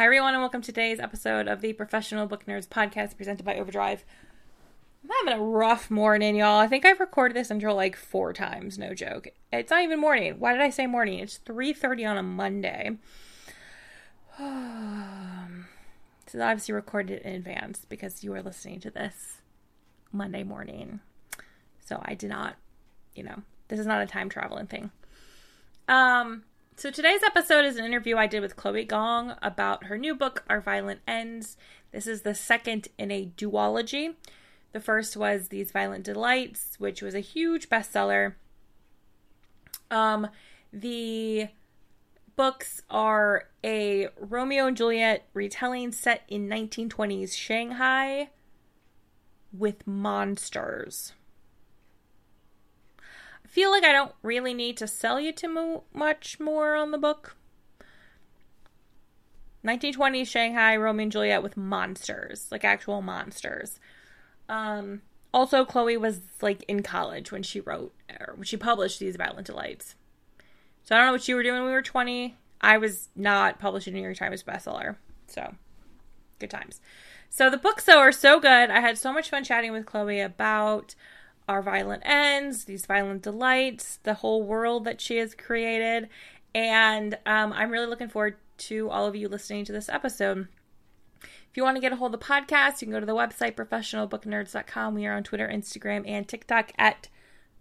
Hi, everyone, and welcome to today's episode of the Professional Book Nerds podcast presented by Overdrive. I'm having a rough morning, y'all. I think I've recorded this until like four times, no joke. It's not even morning. Why did I say morning? It's 3.30 on a Monday. so obviously recorded in advance because you are listening to this Monday morning. So I did not, you know, this is not a time traveling thing. Um, so today's episode is an interview I did with Chloe Gong about her new book, Our Violent Ends. This is the second in a duology. The first was These Violent Delights, which was a huge bestseller. Um, the books are a Romeo and Juliet retelling set in 1920s Shanghai with monsters. Feel like I don't really need to sell you too mo- much more on the book. 1920s Shanghai Romeo and Juliet with monsters, like actual monsters. Um, also, Chloe was like in college when she wrote or when she published these Violent Delights. So I don't know what you were doing when we were 20. I was not published in New York Times bestseller. So good times. So the books though are so good. I had so much fun chatting with Chloe about our violent ends, these violent delights, the whole world that she has created, and um, I'm really looking forward to all of you listening to this episode. If you want to get a hold of the podcast, you can go to the website professionalbooknerds.com. We are on Twitter, Instagram, and TikTok at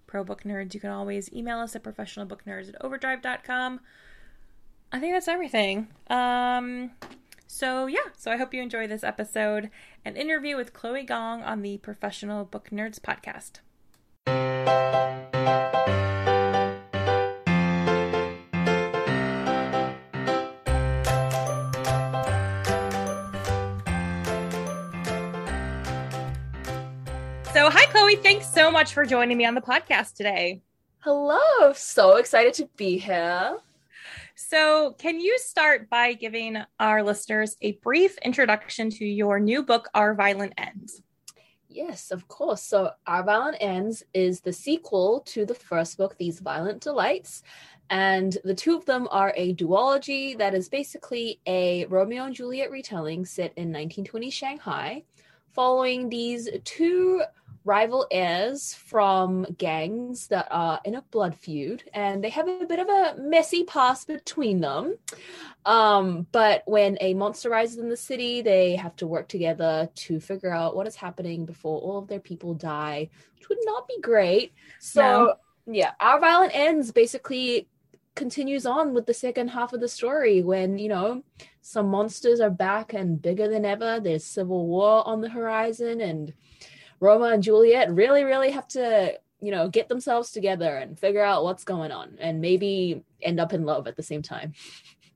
ProBookNerds. You can always email us at professionalbooknerds at overdrive.com. I think that's everything. Um, so, yeah, so I hope you enjoy this episode an interview with Chloe Gong on the Professional Book Nerds podcast. So, hi, Chloe. Thanks so much for joining me on the podcast today. Hello. So excited to be here. So, can you start by giving our listeners a brief introduction to your new book, Our Violent Ends? Yes, of course. So, Our Violent Ends is the sequel to the first book, These Violent Delights. And the two of them are a duology that is basically a Romeo and Juliet retelling set in 1920 Shanghai, following these two rival heirs from gangs that are in a blood feud and they have a bit of a messy past between them. Um, but when a monster rises in the city they have to work together to figure out what is happening before all of their people die which would not be great. So no. yeah our violent ends basically continues on with the second half of the story when you know some monsters are back and bigger than ever. There's civil war on the horizon and Roma and Juliet really, really have to, you know, get themselves together and figure out what's going on and maybe end up in love at the same time.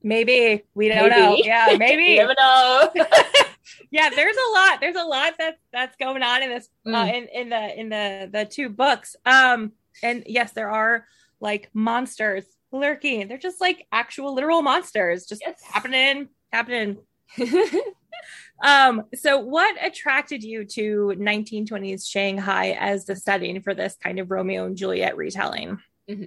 Maybe. We don't maybe. know. Yeah, maybe. you never know. yeah, there's a lot. There's a lot that that's going on in this uh, mm. uh, in in the in the the two books. Um and yes, there are like monsters lurking. They're just like actual literal monsters just yes. happening happening. Um, so what attracted you to 1920s Shanghai as the setting for this kind of Romeo and Juliet retelling? Mm-hmm.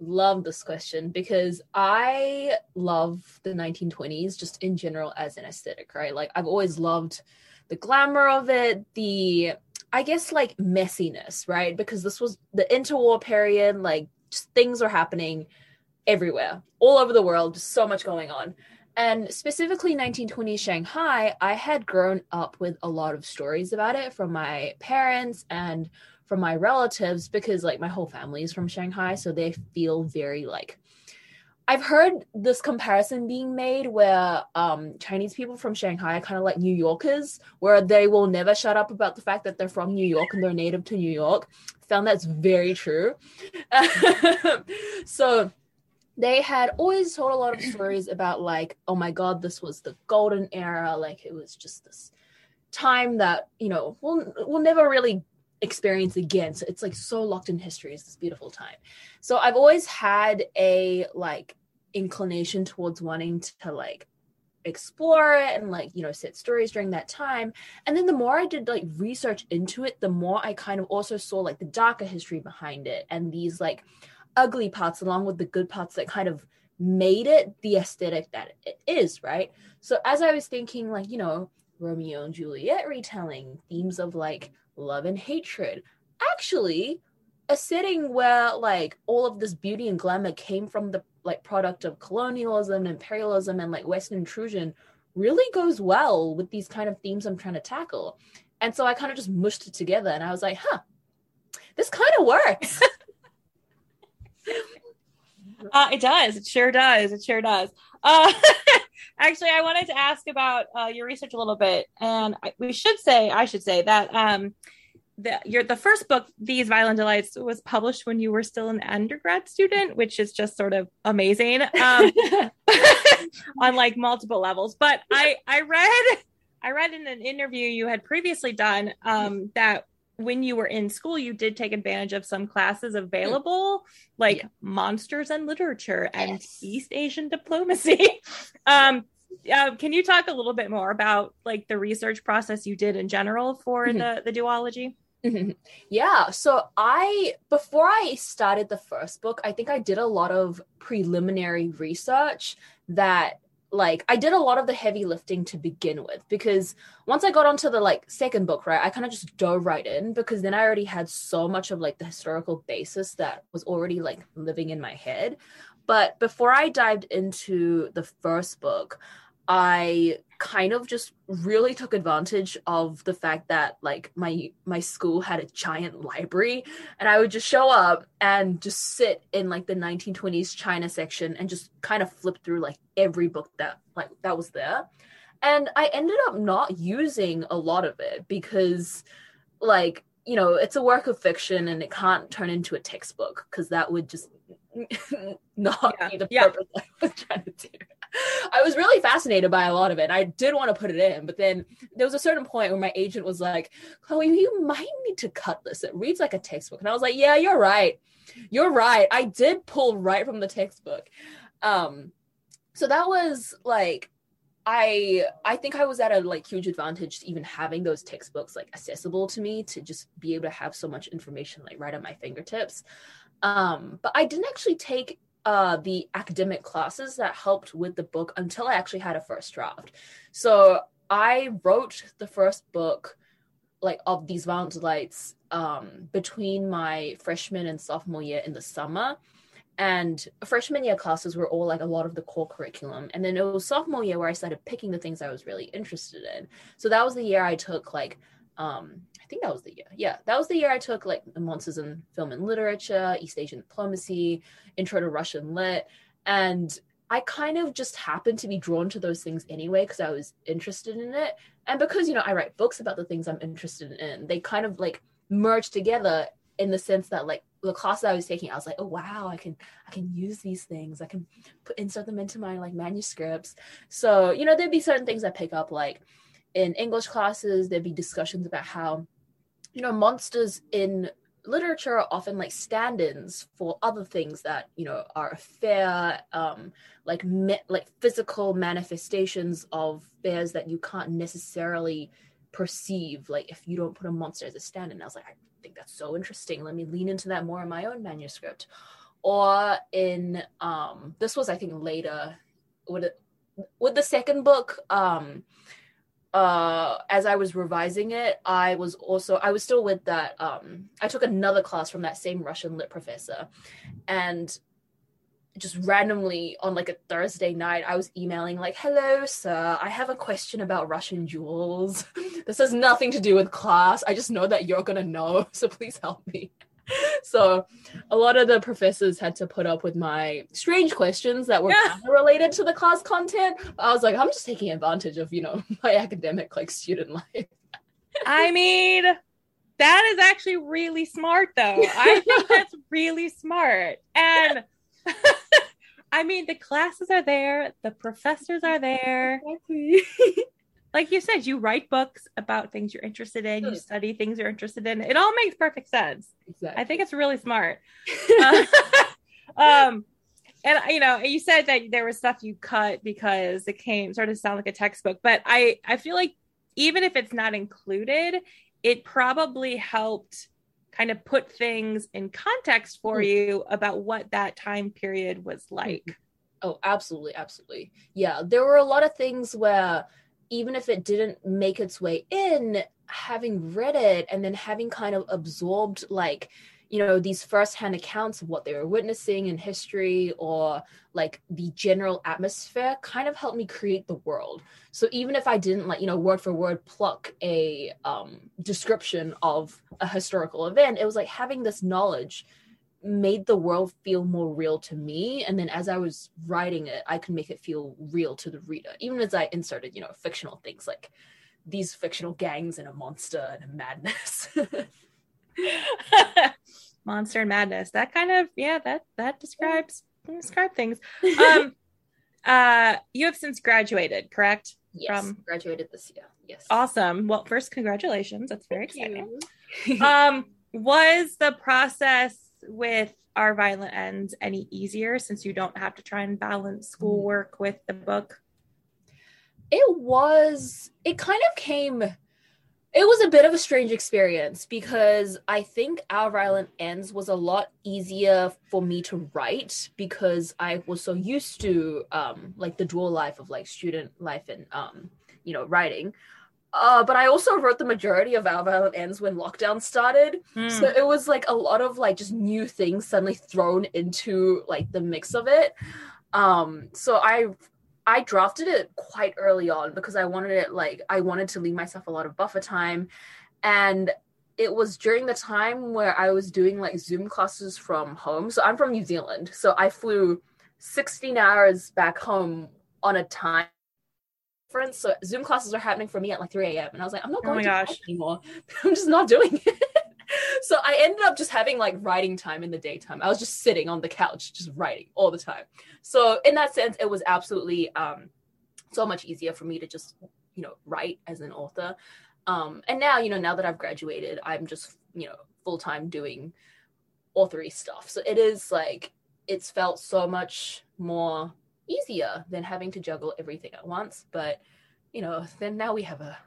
Love this question because I love the 1920s just in general as an aesthetic, right? Like I've always loved the glamour of it, the I guess like messiness, right? Because this was the interwar period, like just things are happening everywhere, all over the world, just so much going on. And specifically 1920 Shanghai, I had grown up with a lot of stories about it from my parents and from my relatives because like my whole family is from Shanghai, so they feel very like I've heard this comparison being made where um, Chinese people from Shanghai are kind of like New Yorkers, where they will never shut up about the fact that they're from New York and they're native to New York. Found that's very true. so they had always told a lot of stories about like oh my god this was the golden era like it was just this time that you know we'll we'll never really experience again. So it's like so locked in history. is this beautiful time. So I've always had a like inclination towards wanting to like explore it and like you know set stories during that time and then the more i did like research into it the more i kind of also saw like the darker history behind it and these like ugly parts along with the good parts that kind of made it the aesthetic that it is right so as i was thinking like you know romeo and juliet retelling themes of like love and hatred actually a setting where like all of this beauty and glamour came from the like product of colonialism, imperialism, and like Western intrusion really goes well with these kind of themes I'm trying to tackle. And so I kind of just mushed it together and I was like, huh, this kind of works. uh, it does. It sure does. It sure does. Uh, actually, I wanted to ask about uh, your research a little bit. And I, we should say, I should say that um, the your the first book, These Violent Delights, was published when you were still an undergrad student, which is just sort of amazing um, on like multiple levels. But I I read I read in an interview you had previously done um, that when you were in school, you did take advantage of some classes available, like yeah. monsters and literature and yes. East Asian diplomacy. um, uh, can you talk a little bit more about like the research process you did in general for mm-hmm. the the duology? Yeah. So I, before I started the first book, I think I did a lot of preliminary research that like I did a lot of the heavy lifting to begin with because once I got onto the like second book, right, I kind of just dove right in because then I already had so much of like the historical basis that was already like living in my head. But before I dived into the first book, I kind of just really took advantage of the fact that like my my school had a giant library and I would just show up and just sit in like the 1920s China section and just kind of flip through like every book that like that was there. And I ended up not using a lot of it because like you know it's a work of fiction and it can't turn into a textbook because that would just not yeah. be the yeah. purpose I was trying to do. I was really fascinated by a lot of it. I did want to put it in, but then there was a certain point where my agent was like, Chloe, you might need to cut this. It reads like a textbook. And I was like, yeah, you're right. You're right. I did pull right from the textbook. Um, so that was like I I think I was at a like huge advantage even having those textbooks like accessible to me to just be able to have so much information like right at my fingertips. Um, but I didn't actually take uh, the academic classes that helped with the book until I actually had a first draft. So I wrote the first book like of these violent delights um, between my freshman and sophomore year in the summer. And freshman year classes were all like a lot of the core curriculum. And then it was sophomore year where I started picking the things I was really interested in. So that was the year I took like um, think that was the year. Yeah, that was the year I took like monsters in film and literature, East Asian diplomacy, intro to Russian lit, and I kind of just happened to be drawn to those things anyway because I was interested in it, and because you know I write books about the things I'm interested in, they kind of like merge together in the sense that like the class that I was taking, I was like, oh wow, I can I can use these things. I can put insert them into my like manuscripts. So you know, there'd be certain things I pick up like in English classes. There'd be discussions about how you know, monsters in literature are often like stand-ins for other things that you know are fair um like me- like physical manifestations of bears that you can't necessarily perceive. Like if you don't put a monster as a stand-in i was like i think that's so interesting. Let me lean into that more in my own manuscript. Or in um this was i think later with with the second book um uh as i was revising it i was also i was still with that um i took another class from that same russian lit professor. And just randomly on like a thursday night i was emailing like hello sir i have a question about russian jewels. This has nothing to do with class. I just know that you're gonna know so please help me so a lot of the professors had to put up with my strange questions that were yeah. related to the class content. I was like, I'm just taking advantage of, you know, my academic like student life. I mean, that is actually really smart though. I think that's really smart. And I mean, the classes are there, the professors are there. Exactly. Like you said, you write books about things you're interested in, you study things you're interested in. It all makes perfect sense. Exactly. I think it's really smart. uh, um, and you know, you said that there was stuff you cut because it came sort of sound like a textbook, but I I feel like even if it's not included, it probably helped kind of put things in context for mm. you about what that time period was like. Mm-hmm. Oh, absolutely, absolutely. Yeah, there were a lot of things where even if it didn't make its way in, having read it and then having kind of absorbed like you know these firsthand accounts of what they were witnessing in history or like the general atmosphere kind of helped me create the world. So even if i didn't like you know word for word pluck a um, description of a historical event it was like having this knowledge made the world feel more real to me. And then as i was writing it i could make it feel real to the reader even as i inserted you know fictional things like these fictional gangs and a monster and a madness. Monster and madness. That kind of yeah that that describes describe things. Um uh you have since graduated correct? Yes From... graduated this year. Yes. Awesome. Well first congratulations. That's very Thank exciting. Um was the process with our violent ends any easier since you don't have to try and balance schoolwork with the book it was it kind of came it was a bit of a strange experience because I think Our Violent Ends was a lot easier for me to write because I was so used to um like the dual life of like student life and um you know writing. Uh, but I also wrote the majority of Our Violent Ends when lockdown started. Mm. So it was like a lot of like just new things suddenly thrown into like the mix of it. Um, so I I drafted it quite early on because I wanted it like I wanted to leave myself a lot of buffer time and it was during the time where I was doing like Zoom classes from home. So I'm from New Zealand. So I flew 16 hours back home on a time So Zoom classes are happening for me at like 3 a.m. And I was like, I'm not oh going oh to gosh. anymore. I'm just not doing it. so I ended up just having like writing time in the daytime. I was just sitting on the couch, just writing all the time. So in that sense, it was absolutely um, so much easier for me to just, you know, write as an author. Um, and now, you know, now that I've graduated, I'm just, you know, full time doing authory stuff. So it is like it's felt so much more easier than having to juggle everything at once. But you know, then now we have a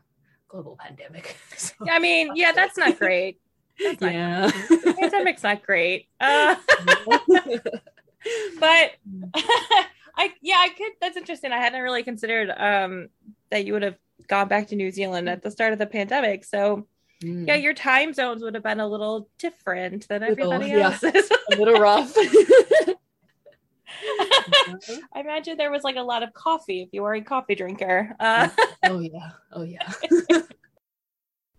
global pandemic. So I mean, yeah, that's not great. That's not yeah, great. pandemic's not great. Uh, but I yeah, I could. That's interesting. I hadn't really considered um that you would have gone back to New Zealand at the start of the pandemic. So mm. yeah, your time zones would have been a little different than everybody little, else's. Yeah. a little rough. I imagine there was like a lot of coffee if you were a coffee drinker. Uh, oh yeah, oh yeah.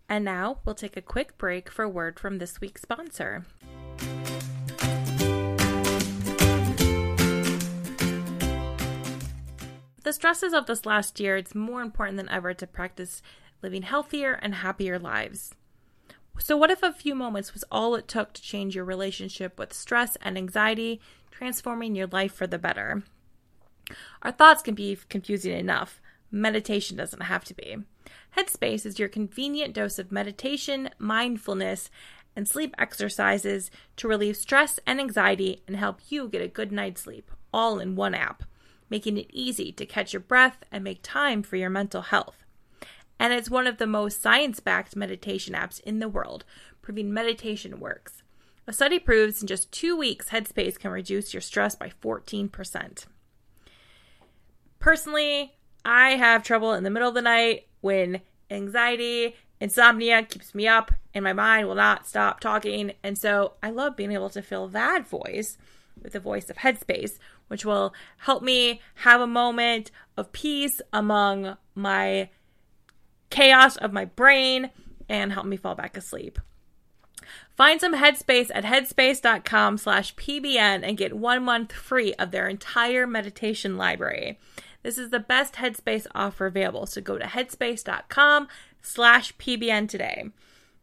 and now we'll take a quick break for word from this week's sponsor. The stresses of this last year, it's more important than ever to practice living healthier and happier lives. So, what if a few moments was all it took to change your relationship with stress and anxiety, transforming your life for the better? Our thoughts can be confusing enough. Meditation doesn't have to be. Headspace is your convenient dose of meditation, mindfulness, and sleep exercises to relieve stress and anxiety and help you get a good night's sleep, all in one app, making it easy to catch your breath and make time for your mental health and it's one of the most science backed meditation apps in the world, proving meditation works. A study proves in just two weeks, Headspace can reduce your stress by 14%. Personally, I have trouble in the middle of the night when anxiety, insomnia keeps me up and my mind will not stop talking. And so I love being able to fill that voice with the voice of Headspace, which will help me have a moment of peace among my chaos of my brain and help me fall back asleep. Find some headspace at headspace.com slash pbn and get one month free of their entire meditation library. This is the best headspace offer available, so go to headspace.com slash pbn today.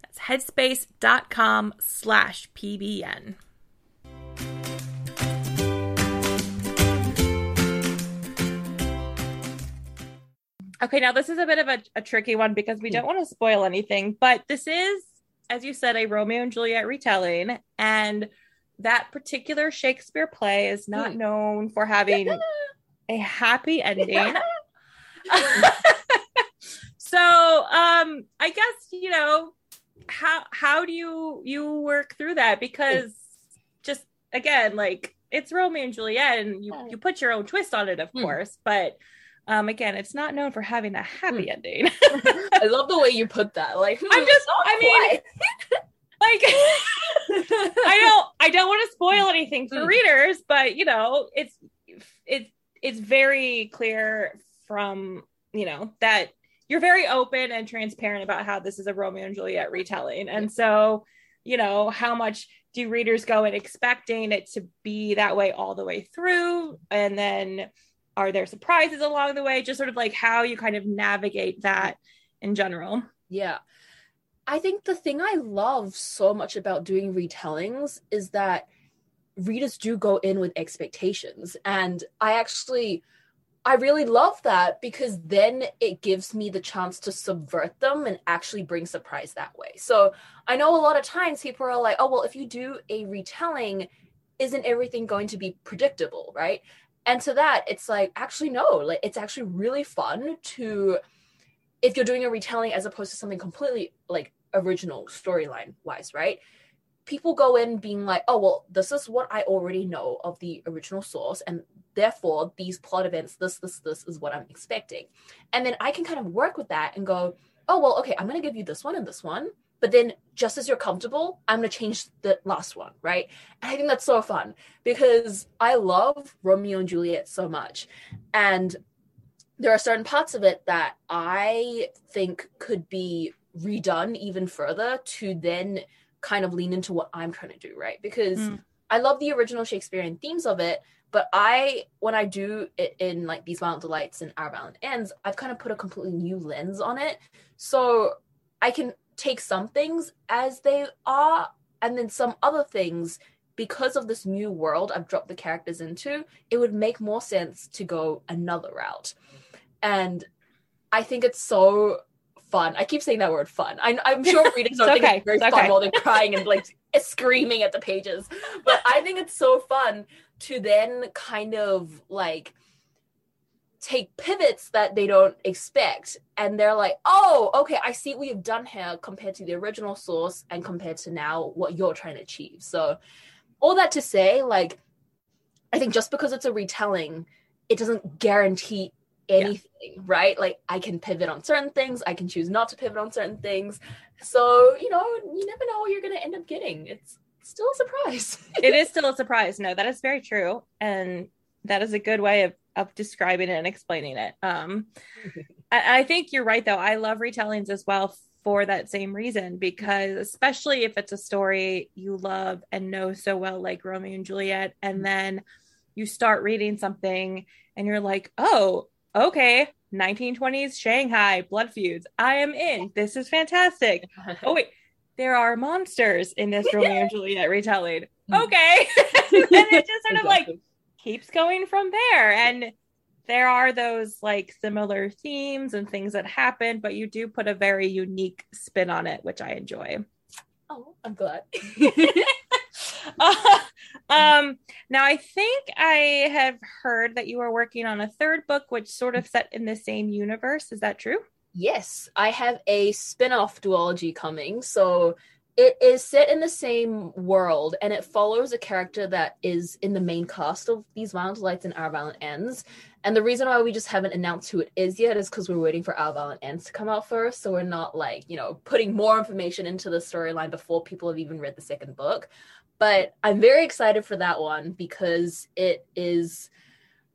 That's headspace.com slash pbn. Okay, now this is a bit of a, a tricky one because we don't want to spoil anything, but this is, as you said, a Romeo and Juliet retelling, and that particular Shakespeare play is not Hmm. known for having a happy ending. so, um, I guess you know how how do you you work through that because just again like it's Romeo and Juliet and you you put your own twist on it of Hmm. course but um again it's not known for having a happy ending I love the way you put that. Like, hmm, I'm just- I mean- like I don't I don't want to spoil anything for Mm. readers, but you know, it's it's it's very clear from, you know, that you're very open and transparent about how this is a Romeo and Juliet retelling. And so, you know, how much do readers go in expecting it to be that way all the way through? And then are there surprises along the way? Just sort of like how you kind of navigate that in general. Yeah. I think the thing I love so much about doing retellings is that readers do go in with expectations. And I actually, I really love that because then it gives me the chance to subvert them and actually bring surprise that way. So I know a lot of times people are like, oh, well, if you do a retelling, isn't everything going to be predictable, right? And to that, it's like, actually, no, like it's actually really fun to if you're doing a retelling as opposed to something completely like original storyline wise, right? People go in being like, oh, well, this is what I already know of the original source, and therefore these plot events, this, this, this is what I'm expecting. And then I can kind of work with that and go, oh, well, okay, I'm going to give you this one and this one. But then just as you're comfortable, I'm going to change the last one, right? And I think that's so fun because I love Romeo and Juliet so much. And there are certain parts of it that I think could be redone even further to then kind of lean into what I'm trying to do, right? Because Mm. I love the original Shakespearean themes of it, but I, when I do it in like these violent delights and our violent ends, I've kind of put a completely new lens on it. So I can take some things as they are, and then some other things because of this new world I've dropped the characters into, it would make more sense to go another route. And I think it's so fun. I keep saying that word fun. I, I'm sure readers don't It's think it's very It's fun okay. while they're crying and like screaming at the pages. But I think it's so fun to then kind of like take pivots that they don't expect. And they're like oh okay i see what you've done here compared to the original source and compared to now what you're trying to achieve. So all that to say like i think just because it's a retelling it doesn't guarantee anything right? Like i can pivot on certain things. I can choose not to pivot on certain things. So you know you never know what you're going to end up getting. It's still a surprise. It is still a surprise. No, that is very true. And that is a good way of, of describing it and explaining it. Um, I, I think you're right, though. I love retellings as well for that same reason, because especially if it's a story you love and know so well, like Romeo and Juliet, and then you start reading something and you're like, oh, okay, 1920s Shanghai blood feuds. I am in. This is fantastic. Oh, wait. There are monsters in this Romeo and Juliet retelling. Mm. Okay. and it just sort of like. Keeps going from there. And there are those like similar themes and things that happen, but you do put a very unique spin on it, which I enjoy. oh i'm glad um, now I think I have heard that you are working on a third book, which sort of set in the same universe. Is that true? Yes, I have a spin-off duology coming. So it is set in the same world and it follows a character that is in the main cast of these violent delights and our violent ends. And the reason why we just haven't announced who it is yet is because we're waiting for our violent ends to come out first. So we're not like, you know, putting more information into the storyline before people have even read the second book. But I'm very excited for that one because it is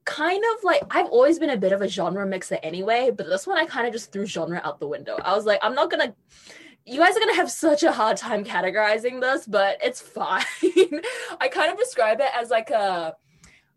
kind of like I've always been a bit of a genre mixer anyway, but this one I kind of just threw genre out the window. I was like, I'm not gonna. You guys are gonna have such a hard time categorizing this, but it's fine. I kind of describe it as like a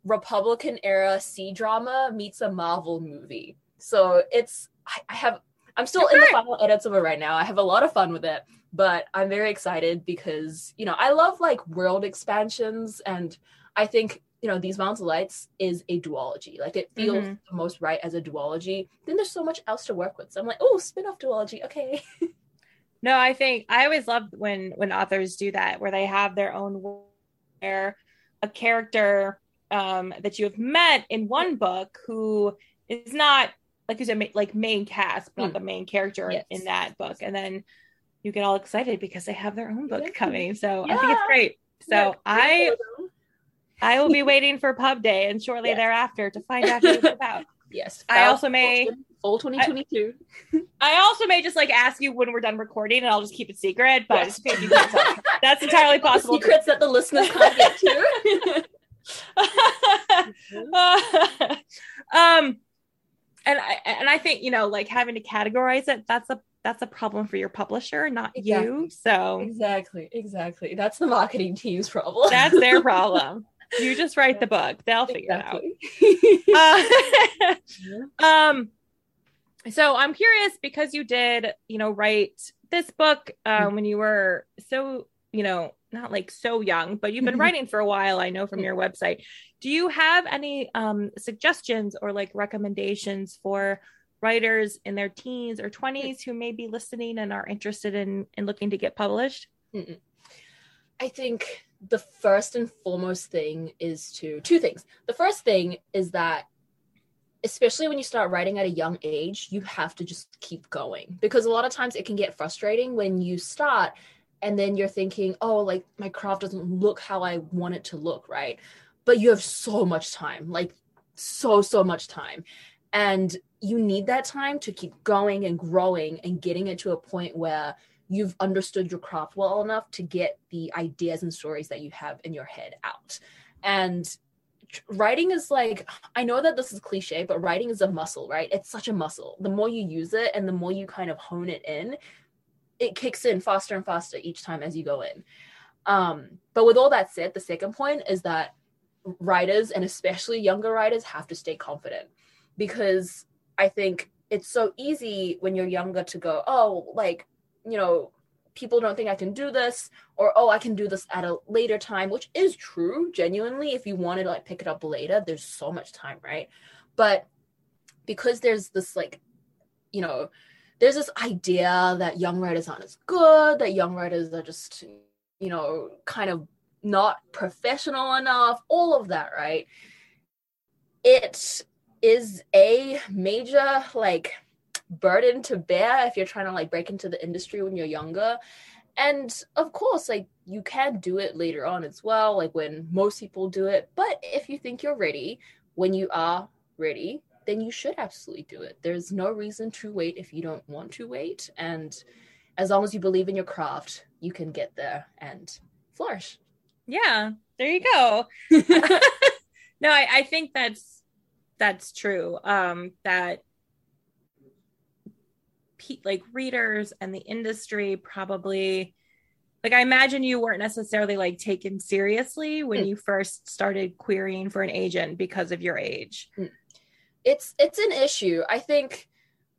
Republican era C drama meets a Marvel movie. So it's I, I have I'm still in the final edits of it right now. I have a lot of fun with it, but I'm very excited because you know I love like world expansions and I think you know these Violent Lights is a duology like it feels Mhm. the most right as a duology then there's so much else to work with so i'm like oh spin-off duology okay No, I think I always love when when authors do that, where they have their own where a character um, that you have met in one book who is not like you said, like main cast, but not Hmm. the main character Yes. in that book, and then you get all excited because they have their own book Yeah. coming. So I think it's great. So Yeah, I. I will be waiting for Pub Day and shortly Yes. thereafter to find out who it's about. yes I also may- full 2022 I also may just like ask you when we're done recording, and I'll just keep it secret. But Yes. if you can't tell me, that's entirely The possible. secrets that the listeners can't get to um, and I and I think you know, like having to categorize it, that's a that's a problem for your publisher, not you. So exactly exactly that's the marketing team's problem that's their problem. You just write the book; they'll figure exactly it out. Uh, um, so I'm curious because you did, you know, write this book um, when you were so, you know, not like so young, but you've been Mhm. writing for a while. I know from your website. Do you have any um, suggestions or like recommendations for writers in their teens or 20s who may be listening and are interested in in looking to get published? I think the first and foremost thing is to two things. The first thing is that especially when you start writing at a young age, you have to just keep going because a lot of times it can get frustrating when you start and then you're thinking, "Oh, like my craft doesn't look how I want it to look," right? But you have so much time, like so so much time. And you need that time to keep going and growing and getting it to a point where you've understood your craft well enough to get the ideas and stories that you have in your head out. And writing is like, I know that this is cliche, but writing is a muscle, right? It's such a muscle. The more you use it and the more you kind of hone it in, it kicks in faster and faster each time as you go in. Um, but with all that said, the second point is that writers and especially younger writers have to stay confident because I think it's so easy when you're younger to go, oh, like, you know, people don't think I can do this, or oh, I can do this at a later time, which is true, genuinely. If you wanted to like pick it up later, there's so much time, right? But because there's this like, you know, there's this idea that young writers aren't as good, that young writers are just, you know, kind of not professional enough, all of that, right? It is a major like burden to bear if you're trying to like break into the industry when you're younger. And of course, like you can do it later on as well, like when most people do it. But if you think you're ready, when you are ready, then you should absolutely do it. There's no reason to wait if you don't want to wait. And as long as you believe in your craft, you can get there and flourish. Yeah, there you go. no I, I think that's that's true um that like readers and the industry probably like i imagine you weren't necessarily like taken seriously when Mm. you first started querying for an agent because of your age it's it's an issue. I think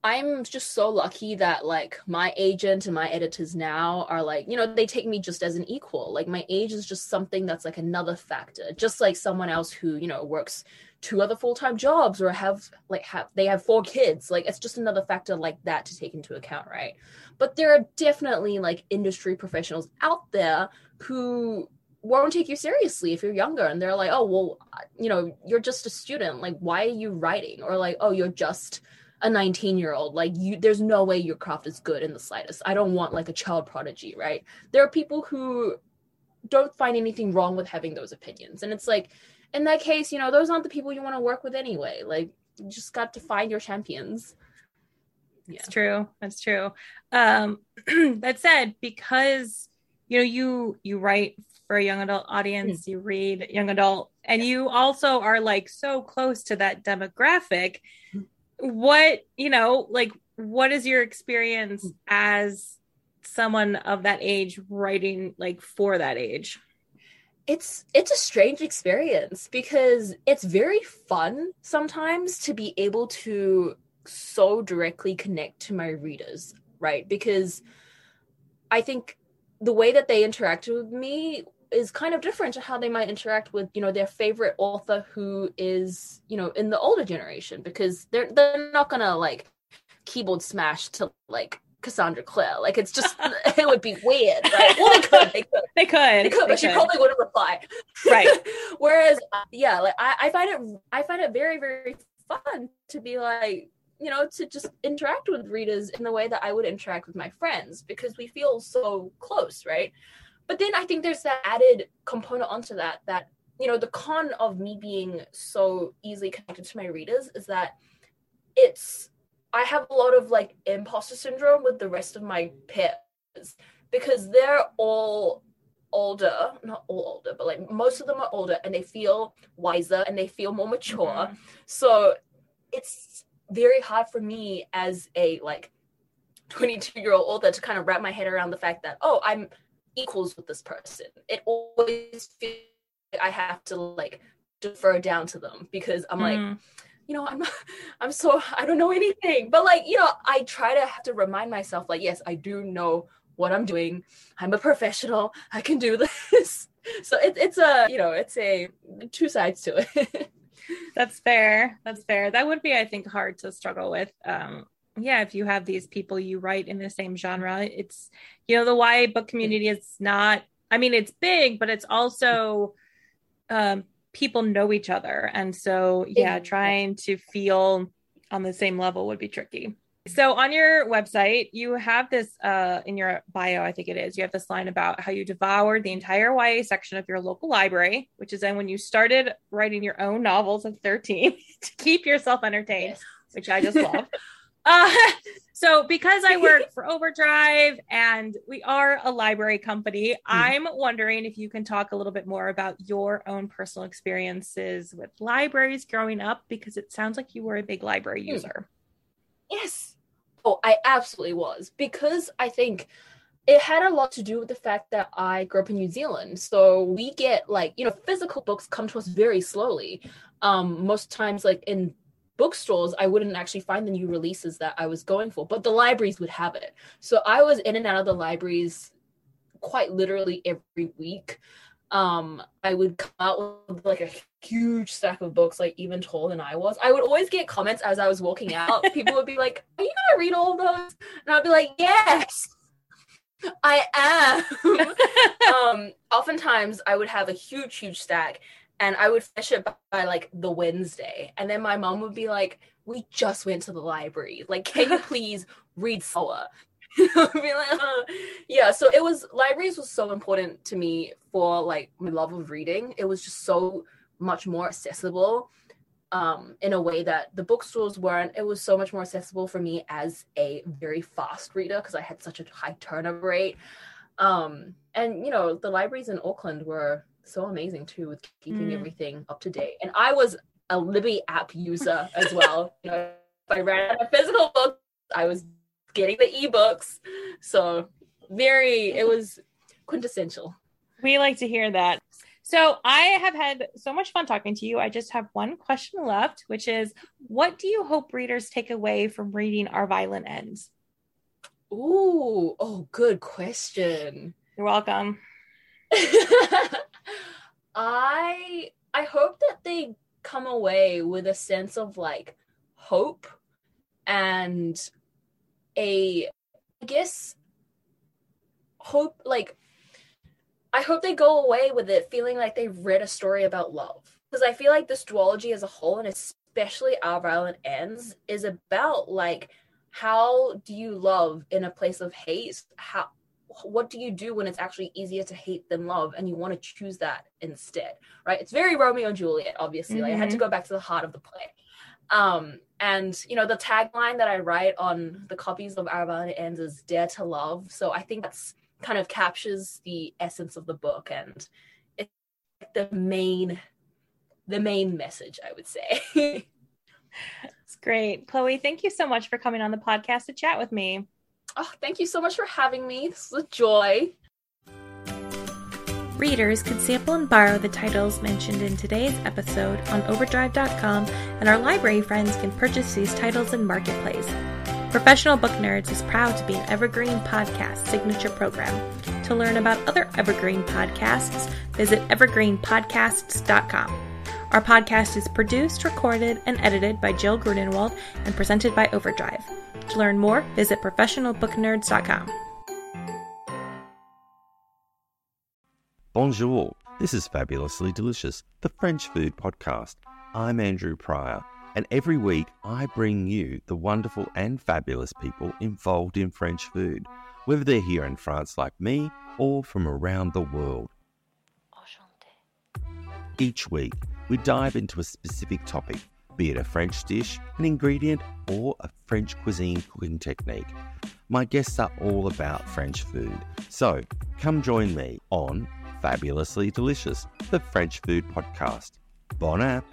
I'm just so lucky that like my agent and my editors now are like, you know, they take me just as an equal. Like my age is just something that's like another factor. Just like someone else who, you know, works two other full-time jobs or have like have they have four kids. Like it's just another factor like that to take into account, right? But there are definitely like industry professionals out there who won't take you seriously if you're younger and they're like oh well you know you're just a student. Like why are you writing? Or like oh you're just a 19 year old like you there's no way your craft is good in the slightest. I don't want like a child prodigy right? There are people who don't find anything wrong with having those opinions. And it's like in that case you know those aren't the people you want to work with anyway like you just got to find your champions yeah It's true. That's true. Um, that said, because you know you you write for a young adult audience, hmm. you read young adult, and you also are like so close to that demographic. Hmm. What you know, like, what is your experience hmm. as someone of that age writing like for that age? It's it's a strange experience because it's very fun sometimes to be able to so directly connect to my readers right? Because i think the way that they interact with me is kind of different to how they might interact with you know their favorite author who is you know in the older generation because they're they're not gonna like keyboard smash to like Cassandra Clare. Like it's just it would be weird, right? Well, they could, they could, they could, they could, but she probably wouldn't reply, right? Whereas, yeah, like I, I find it, I find it very, very fun to be like, you know, to just interact with readers in the way that I would interact with my friends because we feel so close, right? But then I think there's that added component onto that that you know the con of me being so easily connected to my readers is that it's I have a lot of like imposter syndrome with the rest of my peers because they're all older, not all older, but like most of them are older and they feel wiser and they feel more mature. Mm-hmm. So it's very hard for me as a like 22 year old author to kind of wrap my head around the fact that, oh, I'm equals with this person. It always feels like I have to like defer down to them because I'm mm-hmm. like, you know, I'm I'm so I don't know anything. But like, you know, I try to have to remind myself, like, yes, I do know what I'm doing. I'm a professional. I can do this. So it, it's a, you know, it's a two sides to it. That's fair. That's fair. That would be, I think, hard to struggle with. Um, yeah, if you have these people you write in the same genre, it's, you know, the YA book community is not, I mean, it's big, but it's also um, people know each other. And so, yeah, trying to feel on the same level would be tricky. So on your website, you have this uh, in your bio, I think it is. You have this line about how you devoured the entire YA section of your local library, which is then when you started writing your own novels at 13 to keep yourself entertained, yes. which I just love. Uh, so because I work for Overdrive and we are a library company, mm. I'm wondering if you can talk a little bit more about your own personal experiences with libraries growing up, because it sounds like you were a big library mm. user. Yes. Oh, I absolutely was because I think it had a lot to do with the fact that I grew up in New Zealand. So we get like, you know, physical books come to us very slowly. Um, most times, like in bookstores, I wouldn't actually find the new releases that I was going for, but the libraries would have it. So I was in and out of the libraries quite literally every week. Um, I would come out with like a huge stack of books, like even taller than I was. I would always get comments as I was walking out. People would be like, Are you gonna read all those? And I'd be like, Yes. I am. um, oftentimes I would have a huge, huge stack and I would finish it by, by, like the Wednesday. And then my mom would be like, We just went to the library. Like, can you please read slower? like, uh. Yeah, so it was libraries was so important to me for like my love of reading. It was just so much more accessible um, in a way that the bookstores weren't. It was so much more accessible for me as a very fast reader because I had such a high turnover rate. Um, and you know, the libraries in Auckland were so amazing too with keeping mm. everything up to date. And I was a Libby app user as well. you know, if I read a physical book, I was getting the ebooks. So very, it was quintessential. We like to hear that. So I have had so much fun talking to you. I just have one question left, which is what do you hope readers take away from reading Our Violent Ends? Ooh, oh, good question. You're welcome. I I hope that they come away with a sense of like hope and a I guess hope like I hope they go away with it feeling like they've read a story about love. Because I feel like this duology as a whole, and especially Our Violent Ends, is about like how do you love in a place of hate? How what do you do when it's actually easier to hate than love and you want to choose that instead right? It's very romeo and juliet obviously mm-hmm. like i had to mm-hmm. go back to the heart of the play. Um and you know the tagline that i write on the copies of Violent Ends is dare to love. So i think that's kind of captures the essence of the book and it's the main the main message i would say. It's great. Chloe thank you so much for coming on the podcast to chat with me Oh, thank you so much for having me. This is a joy. Readers can sample and borrow the titles mentioned in today's episode on overdrive.com, and our library friends can purchase these titles in Marketplace. Professional Book Nerds is proud to be an Evergreen Podcast signature program. To learn about other Evergreen podcasts, visit evergreenpodcasts.com. Our podcast is produced, recorded, and edited by Jill Grunenwald and presented by Overdrive. To learn more, visit professionalbooknerds.com. Bonjour, this is Fabulously Delicious, the French food podcast. I'm Andrew Pryor, and every week I bring you the wonderful and fabulous people involved in French food, whether they're here in France like me or from around the world. Each week, we dive into a specific topic, be it a French dish, an ingredient, or a French cuisine cooking technique. My guests are all about French food, so come join me on Fabulously Delicious, the French food podcast. Bon app!